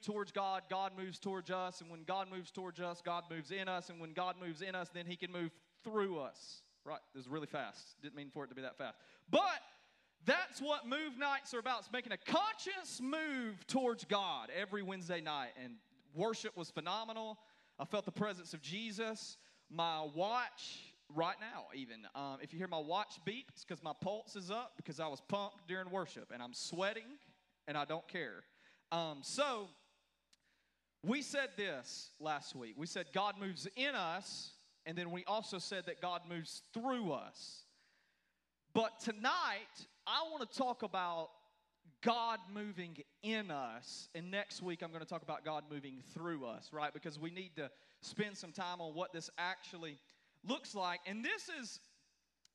move towards God, God moves towards us. And when God moves towards us, God moves in us. And when God moves in us, then He can move through us. Right? This is really fast. Didn't mean for it to be that fast. But that's what move nights are about. It's making a conscious move towards God every Wednesday night. And worship was phenomenal. I felt the presence of Jesus. My watch, right now, even, um, if you hear my watch beat, it's because my pulse is up because I was pumped during worship and I'm sweating and I don't care. Um, so, we said this last week. We said God moves in us, and then we also said that God moves through us. But tonight, I want to talk about God moving in us. And next week, I'm going to talk about God moving through us, right? Because we need to spend some time on what this actually looks like. And this is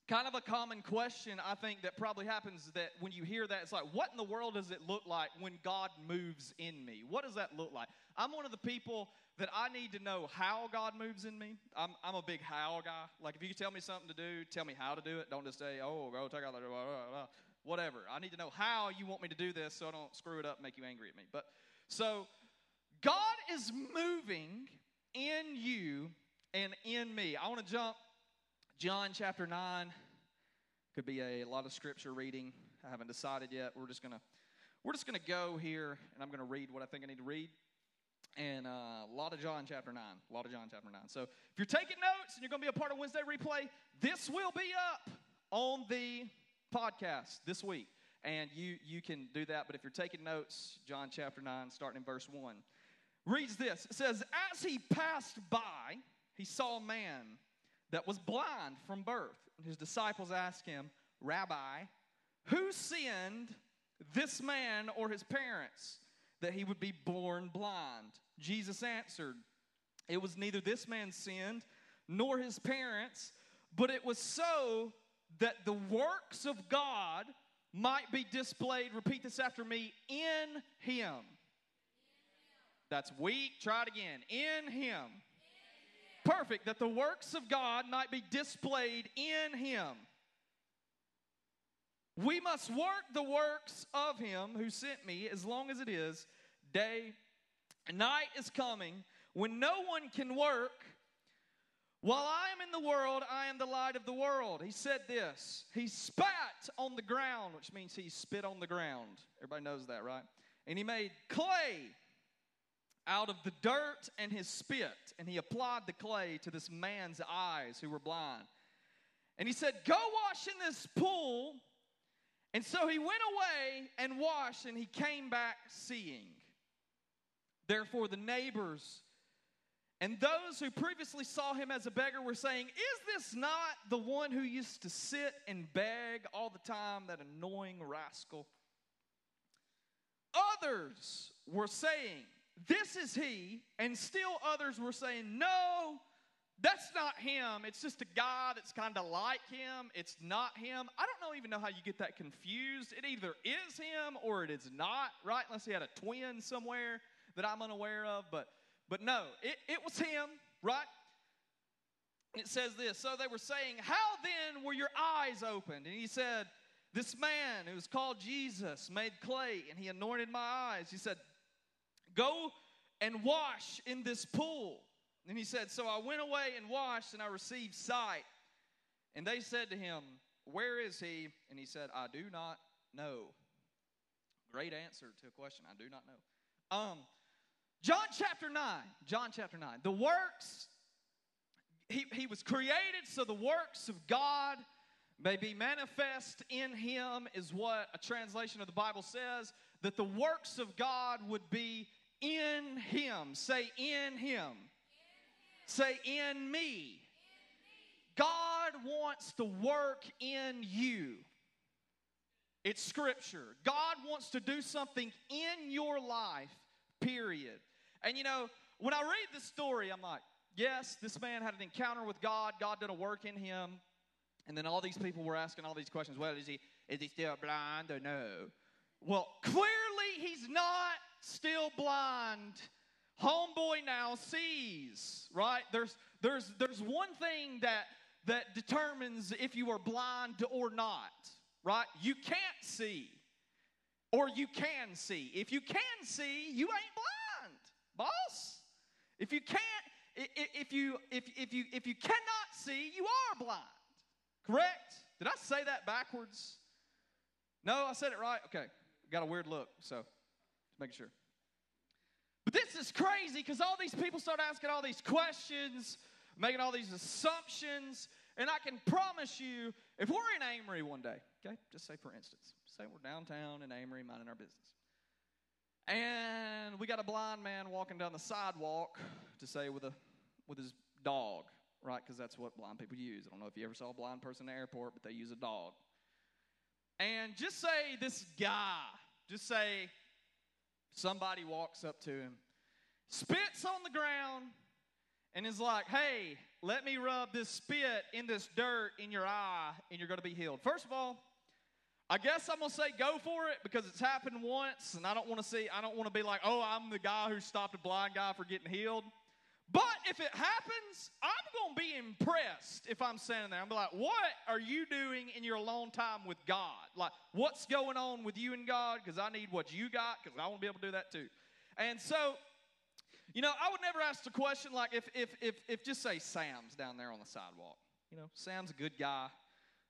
kind of a common question, I think, that probably happens that when you hear that, it's like, what in the world does it look like when God moves in me? What does that look like? I'm one of the people that I need to know how God moves in me. I'm, I'm a big how guy. Like, if you tell me something to do, tell me how to do it. Don't just say, oh, go take out the, whatever. I need to know how you want me to do this so I don't screw it up and make you angry at me. But so, God is moving in you and in me. I want to jump John chapter 9. Could be a, a lot of scripture reading. I haven't decided yet. We're just gonna we're just gonna go here and I'm gonna read what I think I need to read. And uh, a lot of John chapter 9. A lot of John chapter 9. So if you're taking notes and you're gonna be a part of Wednesday replay, this will be up on the podcast this week. And you you can do that. But if you're taking notes, John chapter 9, starting in verse 1, reads this. It says, As he passed by, he saw a man that was blind from birth. His disciples asked him, Rabbi, who sinned, this man or his parents, that he would be born blind? Jesus answered, It was neither this man sinned nor his parents, but it was so that the works of God might be displayed. Repeat this after me in him. That's weak. Try it again. In him perfect, that the works of God might be displayed in him. We must work the works of him who sent me as long as it is day night is coming when no one can work. While I am in the world, I am the light of the world. He said this. He spat on the ground, which means he spit on the ground. Everybody knows that, right? And he made clay out of the dirt and his spit, and he applied the clay to this man's eyes who were blind. And he said, Go wash in this pool. And so he went away and washed, and he came back seeing. Therefore, the neighbors and those who previously saw him as a beggar were saying, Is this not the one who used to sit and beg all the time, that annoying rascal? Others were saying, this is he. And still others were saying, no, that's not him. It's just a guy that's kind of like him. It's not him. I don't know, even know how you get that confused. It either is him or it is not, right? Unless he had a twin somewhere that I'm unaware of. But, but no, it, it was him, right? It says this So they were saying, How then were your eyes opened? And he said, This man who was called Jesus made clay and he anointed my eyes. He said, Go and wash in this pool. And he said, So I went away and washed, and I received sight. And they said to him, Where is he? And he said, I do not know. Great answer to a question I do not know. Um, John chapter 9. John chapter 9. The works, he, he was created so the works of God may be manifest in him, is what a translation of the Bible says, that the works of God would be in him. Say, in him. In him. Say, in me. in me. God wants to work in you. It's scripture. God wants to do something in your life, period. And you know, when I read this story, I'm like, yes, this man had an encounter with God. God did a work in him. And then all these people were asking all these questions. Well, is he is he still blind or no? Well, clearly he's not still blind. Homeboy now sees, right? There's there's there's one thing that that determines if you are blind or not, right? You can't see. Or you can see. If you can see, you ain't blind, boss. If you can't, if you if if you if you cannot see, you are blind. Correct? Did I say that backwards? No, I said it right. Okay, got a weird look, so just making sure. But this is crazy because all these people start asking all these questions, making all these assumptions, and I can promise you, if we're in Amory one day, okay, just say for instance, say we're downtown in Amory minding our business, and we got a blind man walking down the sidewalk to say with a with his dog, right? Because that's what blind people use. I don't know if you ever saw a blind person in the airport, but they use a dog. And just say this guy, just say somebody walks up to him, spits on the ground, and is like, hey, let me rub this spit in this dirt in your eye, and you're going to be healed. First of all, I guess I'm gonna say go for it because it's happened once, and I don't want to see. I don't want to be like, oh, I'm the guy who stopped a blind guy for getting healed. But if it happens, I'm going to be impressed if I'm standing there. I'm like, what are you doing in your alone time with God? Like, what's going on with you and God? Because I need what you got because I want to be able to do that too. And so, you know, I would never ask the question like if, if, if, if just say Sam's down there on the sidewalk. You know, Sam's a good guy,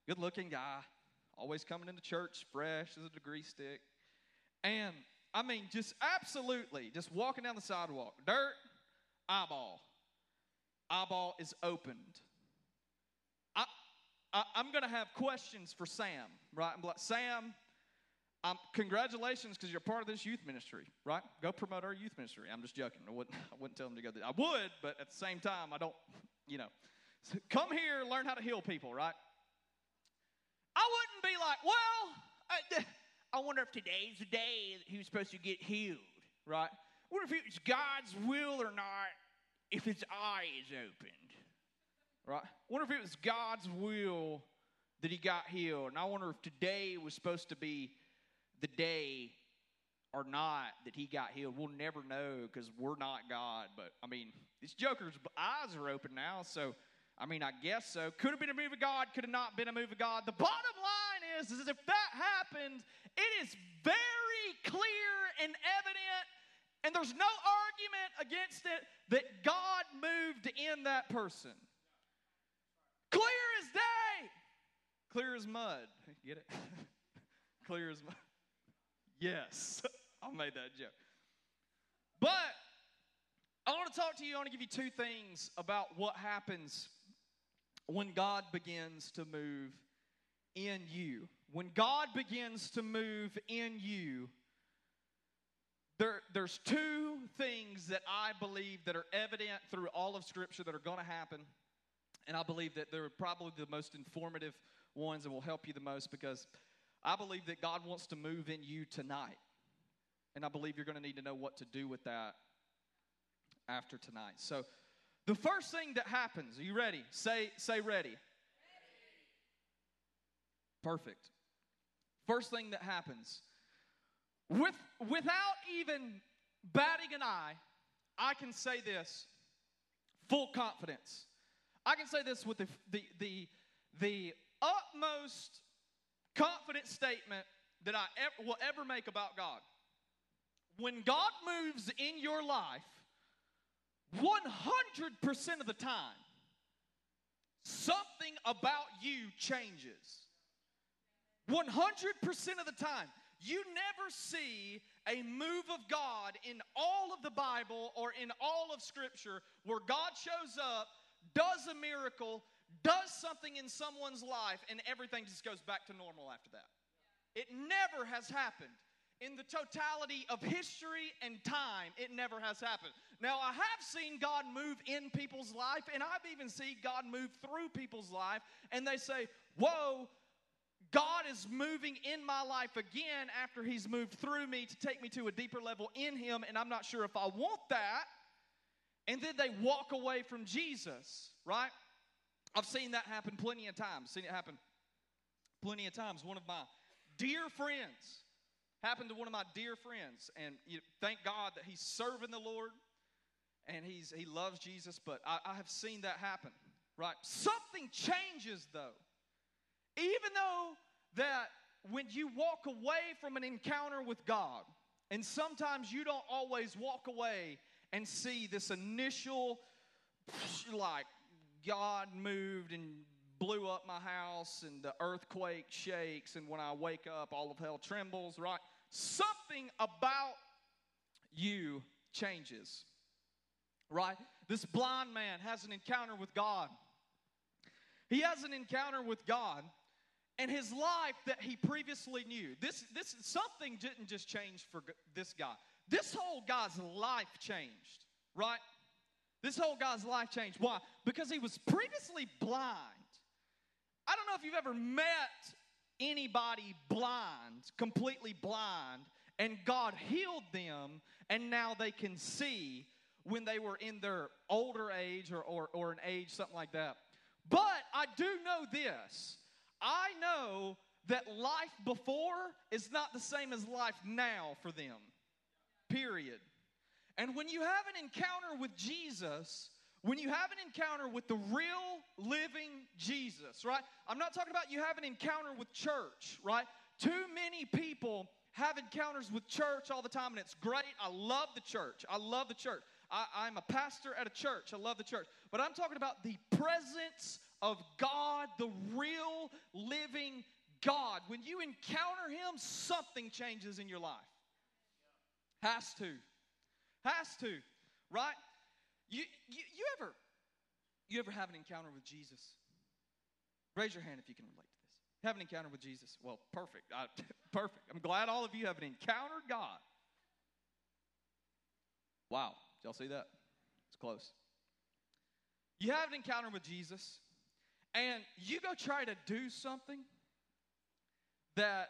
good looking guy, always coming into church fresh as a degree stick. And I mean, just absolutely, just walking down the sidewalk, dirt, eyeball. Eyeball is opened. I, I, am going to have questions for Sam, right? I'm like, Sam, um, congratulations because you're part of this youth ministry, right? Go promote our youth ministry. I'm just joking. I wouldn't, I wouldn't tell him to go there. I would, but at the same time, I don't, you know. So come here, learn how to heal people, right? I wouldn't be like, well, I, I wonder if today's the day he was supposed to get healed, right? Wonder if it's God's will or not if his eye is opened. Right? Wonder if it was God's will that he got healed. And I wonder if today was supposed to be the day or not that he got healed. We'll never know because we're not God. But I mean, this Joker's eyes are open now, so I mean, I guess so. Could have been a move of God, could have not been a move of God. The bottom line is, is if that happened, it is very clear and evident and there's no argument against it that God moved in that person. Clear as day. Clear as mud. Get it? Clear as mud. Yes. I made that joke. But I want to talk to you. I want to give you two things about what happens when God begins to move in you. When God begins to move in you, there, there's two things that I believe that are evident through all of Scripture that are going to happen. And I believe that they're probably the most informative ones that will help you the most because I believe that God wants to move in you tonight. And I believe you're going to need to know what to do with that after tonight. So, the first thing that happens, are you ready? Say, say ready. ready. Perfect. First thing that happens with, without even batting an eye, I can say this full confidence. I can say this with the, the, the, the utmost confident statement that I ever, will ever make about God. When God moves in your life, 100% of the time, something about you changes. 100% of the time. You never see a move of God in all of the Bible or in all of Scripture where God shows up, does a miracle, does something in someone's life, and everything just goes back to normal after that. It never has happened. In the totality of history and time, it never has happened. Now, I have seen God move in people's life, and I've even seen God move through people's life, and they say, Whoa, God is moving in my life again after He's moved through me to take me to a deeper level in Him, and I'm not sure if I want that. And then they walk away from Jesus, right? I've seen that happen plenty of times. Seen it happen plenty of times. One of my dear friends happened to one of my dear friends, and you know, thank God that he's serving the Lord and he's he loves Jesus. But I, I have seen that happen, right? Something changes though even though that when you walk away from an encounter with God, and sometimes you don't always walk away and see this initial, like, God moved and blew up my house and the earthquake shakes and when I wake up all of hell trembles, right? Something about you changes. Right? This blind man has an encounter with God. He has an encounter with God and his life that he previously knew. This this something didn't just change for this guy. This whole guy's life changed, right? This whole guy's life changed. Why? Because he was previously blind. I don't know if you've ever met anybody blind, completely blind, and God healed them, and now they can see when they were in their older age or, or, or an age, something like that. But I do know this I know that life before is not the same as life now for them, period. And when you have an encounter with Jesus, when you have an encounter with the real living Jesus, right? I'm not talking about you have an encounter with church, right? Too many people have encounters with church all the time, and it's great. I love the church. I love the church. I, am a pastor at a church. I love the church. But I'm talking about the presence of God, the real living God. When you encounter Him, something changes in your life. Has to. Has to. Right? You, you, you ever you ever have an encounter with Jesus? Raise your hand if you can relate to this. Have an encounter with Jesus. Well, perfect. I, perfect. I'm glad all of you have encountered God. Wow. Y'all see that? It's close. You have an encounter with Jesus, and you go try to do something that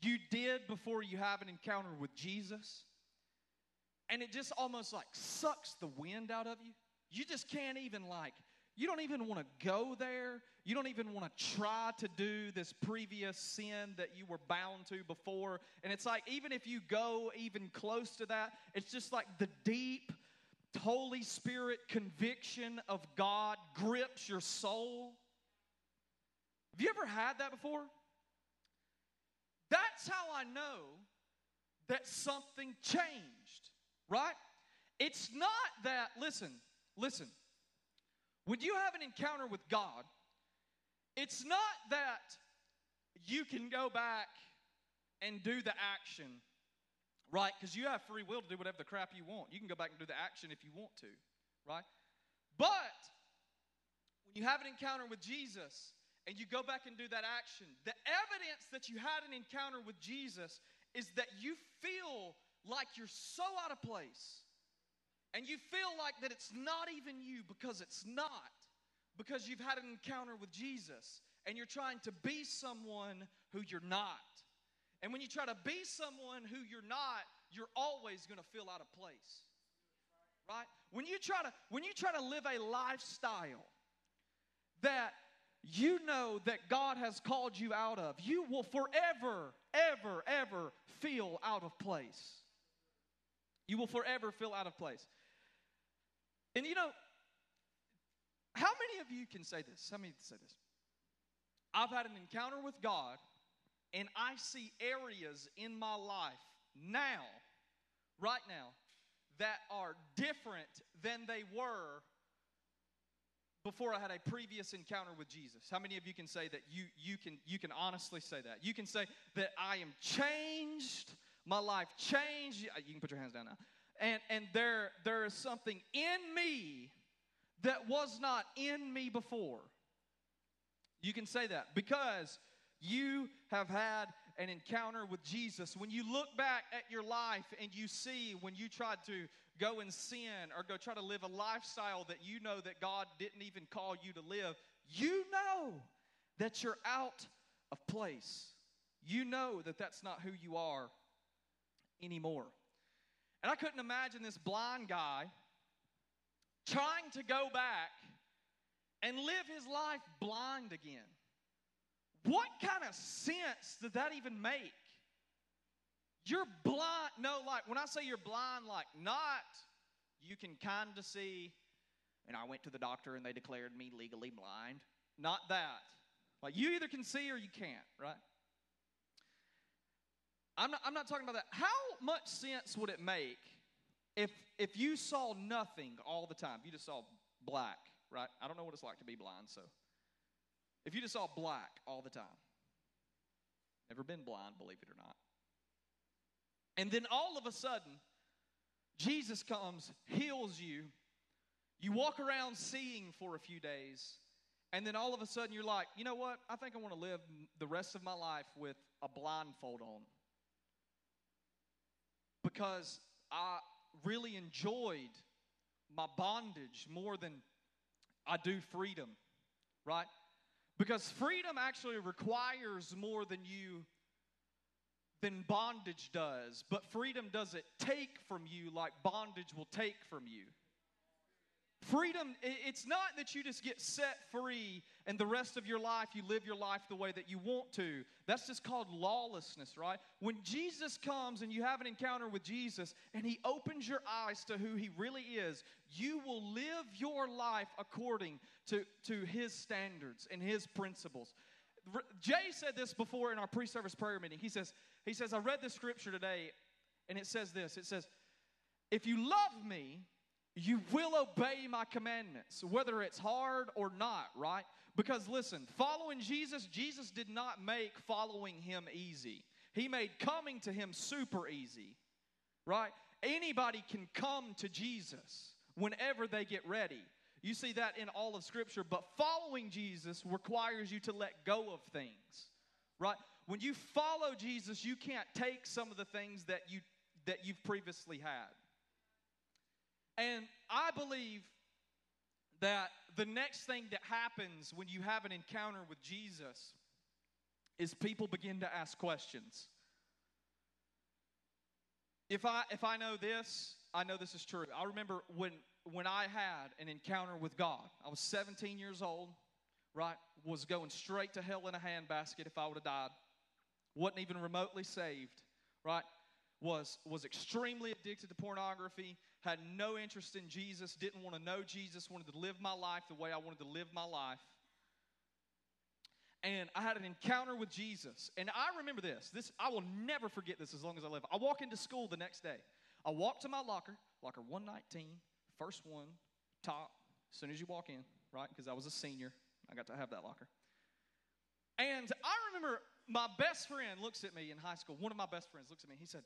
you did before you have an encounter with Jesus, and it just almost like sucks the wind out of you. You just can't even like, you don't even want to go there. You don't even want to try to do this previous sin that you were bound to before. And it's like, even if you go even close to that, it's just like the deep Holy Spirit conviction of God grips your soul. Have you ever had that before? That's how I know that something changed right? It's not that, listen, listen. When you have an encounter with God, it's not that you can go back and do the action, right? Because you have free will to do whatever the crap you want. You can go back and do the action if you want to, right? But when you have an encounter with Jesus and you go back and do that action, the evidence that you had an encounter with Jesus is that you feel like you're so out of place. And you feel like that it's not even you because it's not. Because you've had an encounter with Jesus and you're trying to be someone who you're not. And when you try to be someone who you're not, you're always going to feel out of place. Right? When you try to when you try to live a lifestyle that you know that God has called you out of, you will forever ever ever feel out of place. You will forever feel out of place. And you know, how many of you can say this? How many say this? I've had an encounter with God, and I see areas in my life now, right now, that are different than they were before I had a previous encounter with Jesus. How many of you can say that you you can you can honestly say that? You can say that I am changed my life changed. You can put your hands down now. And, and there, there is something in me that was not in me before. You can say that because you have had an encounter with Jesus. When you look back at your life and you see when you tried to go and sin or go try to live a lifestyle that you know that God didn't even call you to live, you know that you're out of place. You know that that's not who you are anymore. And I couldn't imagine this blind guy trying to go back and live his life blind again. What kind of sense did that even make? You're blind. No, like when I say you're blind, like not you can kind of see, and I went to the doctor and they declared me legally blind. Not that. Like you either can see or you can't, right? I'm not, I'm not talking about that. How much sense would it make if if you saw nothing all the time, you just saw black, right? I don't know what it's like to be blind, so if you just saw black all the time, never been blind, believe it or not. And then all of a sudden, Jesus comes, heals you. You walk around seeing for a few days, and then all of a sudden you're like, you know what? I think I want to live the rest of my life with a blindfold on. Because I really enjoyed my bondage more than I do freedom, right? Because freedom actually requires more than you than bondage does, but freedom doesn't take from you like bondage will take from you. Freedom, it's not that you just get set free and the rest of your life you live your life the way that you want to. That's just called lawlessness, right? When Jesus comes and you have an encounter with Jesus and he opens your eyes to who he really is, you will live your life according to, to his standards and his principles. Jay said this before in our pre-service prayer meeting. He says, he says, I read the scripture today, and it says this. It says, if you love me, you will obey my commandments, whether it's hard or not, right? Because listen, following Jesus, Jesus did not make following him easy. He made coming to him super easy, right? Anybody can come to Jesus whenever they get ready. You see that in all of Scripture, but following Jesus requires you to let go of things, right? When you follow Jesus, you can't take some of the things that you that you've previously had. And I believe that the next thing that happens when you have an encounter with Jesus is people begin to ask questions. If I if I know this, I know this is true. I remember when when I had an encounter with God. I was 17 years old, right? Was going straight to hell in a handbasket if I would have died. Wasn't even remotely saved, right? Was was extremely addicted to pornography, had no interest in Jesus, didn't want to know Jesus, wanted to live my life the way I wanted to live my life. And I had an encounter with Jesus. And I remember this. This I will never forget this as long as I live. I walk into school the next day. I walk to my locker, locker 119, first one, top, as soon as you walk in, right? Because I was a senior. I got to have that locker. And I remember my best friend looks at me in high school. One of my best friends looks at me. He said,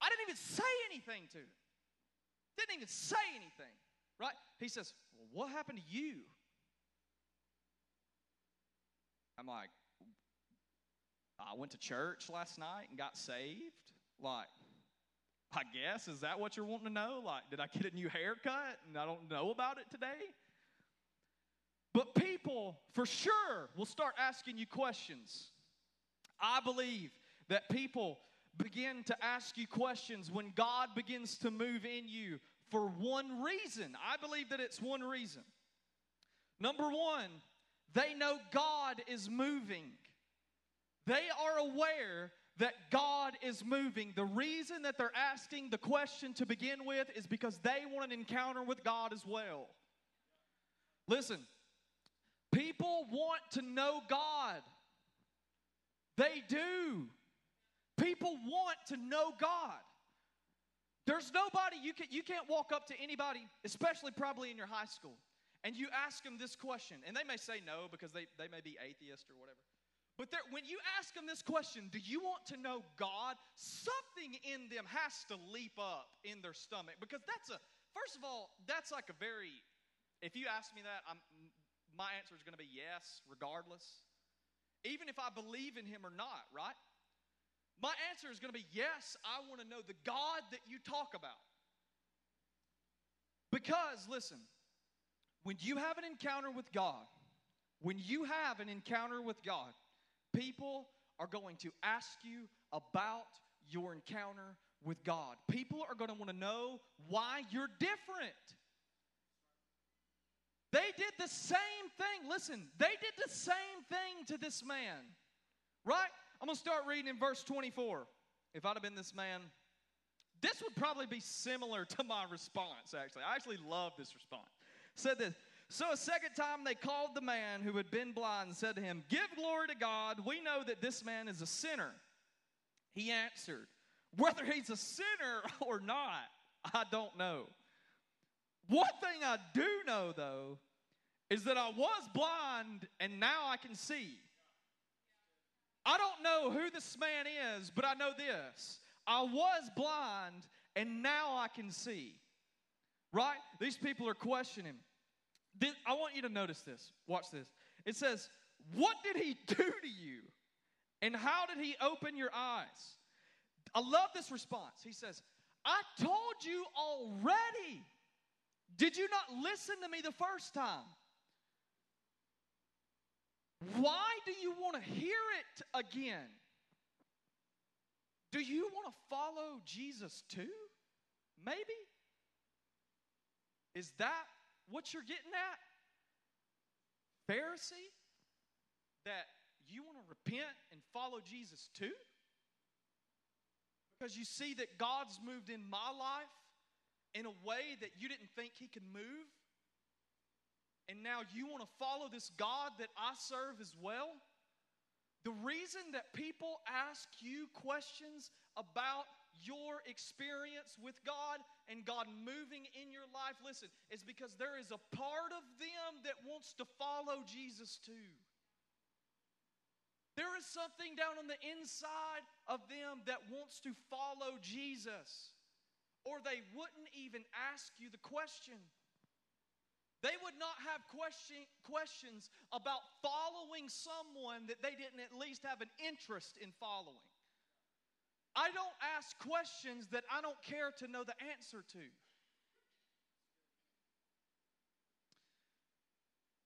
I didn't even say anything to him. Didn't even say anything, right? He says, Well, what happened to you? I'm like, I went to church last night and got saved. Like, I guess, is that what you're wanting to know? Like, did I get a new haircut and I don't know about it today? But people, for sure, will start asking you questions. I believe that people begin to ask you questions when God begins to move in you for one reason. I believe that it's one reason. Number one, they know God is moving. They are aware that God is moving. The reason that they're asking the question to begin with is because they want an encounter with God as well. Listen, people want to know God. They do. People want to know God. There's nobody, you, can, you can't walk up to anybody, especially probably in your high school, and you ask them this question. And they may say no because they, they may be atheist or whatever. But when you ask them this question, do you want to know God? Something in them has to leap up in their stomach because that's a, first of all, that's like a very, if you ask me that, I'm, my answer is going to be yes, regardless. Even if I believe in Him or not, right? My answer is going to be yes, I want to know the God that you talk about. Because, listen, when you have an encounter with God, when you have an encounter with God, People are going to ask you about your encounter with God. People are going to want to know why you're different. They did the same thing. Listen, they did the same thing to this man, right? I'm going to start reading in verse 24. If I'd have been this man, this would probably be similar to my response, actually. I actually love this response. said this so a second time they called the man who had been blind and said to him, Give glory to God. We know that this man is a sinner. He answered, Whether he's a sinner or not, I don't know. One thing I do know, though, is that I was blind and now I can see. I don't know who this man is, but I know this. I was blind and now I can see. Right? These people are questioning. This, I want you to notice this. Watch this. It says, What did he do to you? And how did he open your eyes? I love this response. He says, I told you already. Did you not listen to me the first time? Why do you want to hear it again? Do you want to follow Jesus too? Maybe? Is that what you're getting at? Pharisee? That you want to repent and follow Jesus too? Because you see that God's moved in my life in a way that you didn't think He could move? And now you want to follow this God that I serve as well? The reason that people ask you questions about your experience with God and God moving in your life, listen, is because there is a part of them that wants to follow Jesus too. There is something down on the inside of them that wants to follow Jesus, or they wouldn't even ask you the question. They would not have question, questions about following someone that they didn't at least have an interest in following. I don't ask questions that I don't care to know the answer to.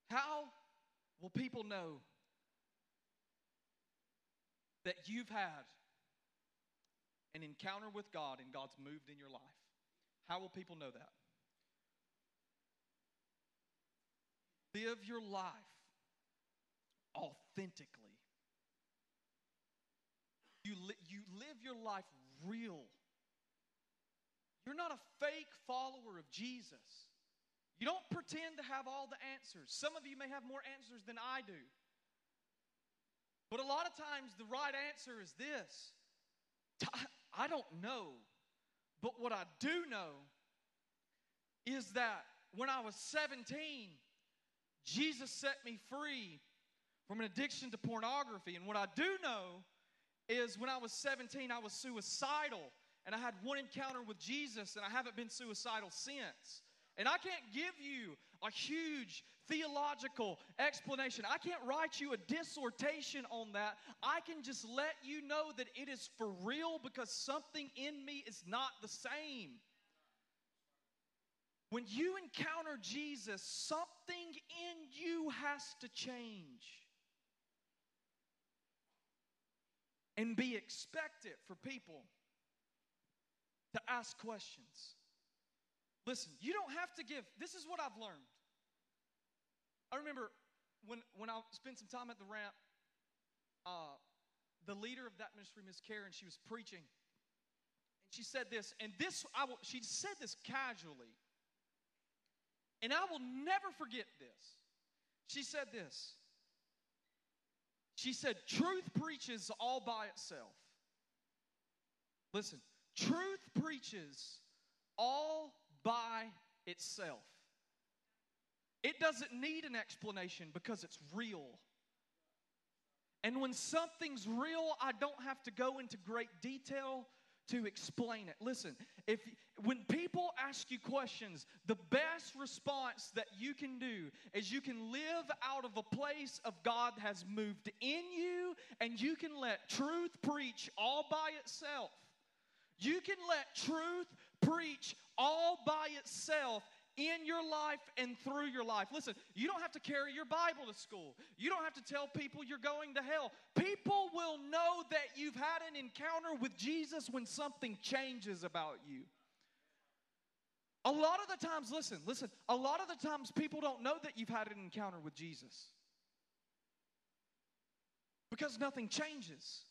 How will people know that you've had an encounter with God and God's moved in your life? How will people know that? Live your life authentically. You, li- you live your life real. You're not a fake follower of Jesus. You don't pretend to have all the answers. Some of you may have more answers than I do. But a lot of times the right answer is this I don't know. But what I do know is that when I was 17, Jesus set me free from an addiction to pornography. And what I do know is when I was 17, I was suicidal. And I had one encounter with Jesus, and I haven't been suicidal since. And I can't give you a huge theological explanation. I can't write you a dissertation on that. I can just let you know that it is for real because something in me is not the same. When you encounter Jesus, something in you has to change. And be expected for people to ask questions. Listen, you don't have to give. This is what I've learned. I remember when, when I spent some time at the ramp, uh, the leader of that ministry, Miss Karen, she was preaching. And she said this, and this, I will, she said this casually. And I will never forget this. She said this. She said, Truth preaches all by itself. Listen, truth preaches all by itself. It doesn't need an explanation because it's real. And when something's real, I don't have to go into great detail to explain it. Listen, if when people ask you questions, the best response that you can do is you can live out of a place of God has moved in you and you can let truth preach all by itself. You can let truth preach all by itself in your life and through your life. Listen, you don't have to carry your Bible to school. You don't have to tell people you're going to hell. People will know that you've had an encounter with Jesus when something changes about you. A lot of the times, listen, listen, a lot of the times people don't know that you've had an encounter with Jesus because nothing changes.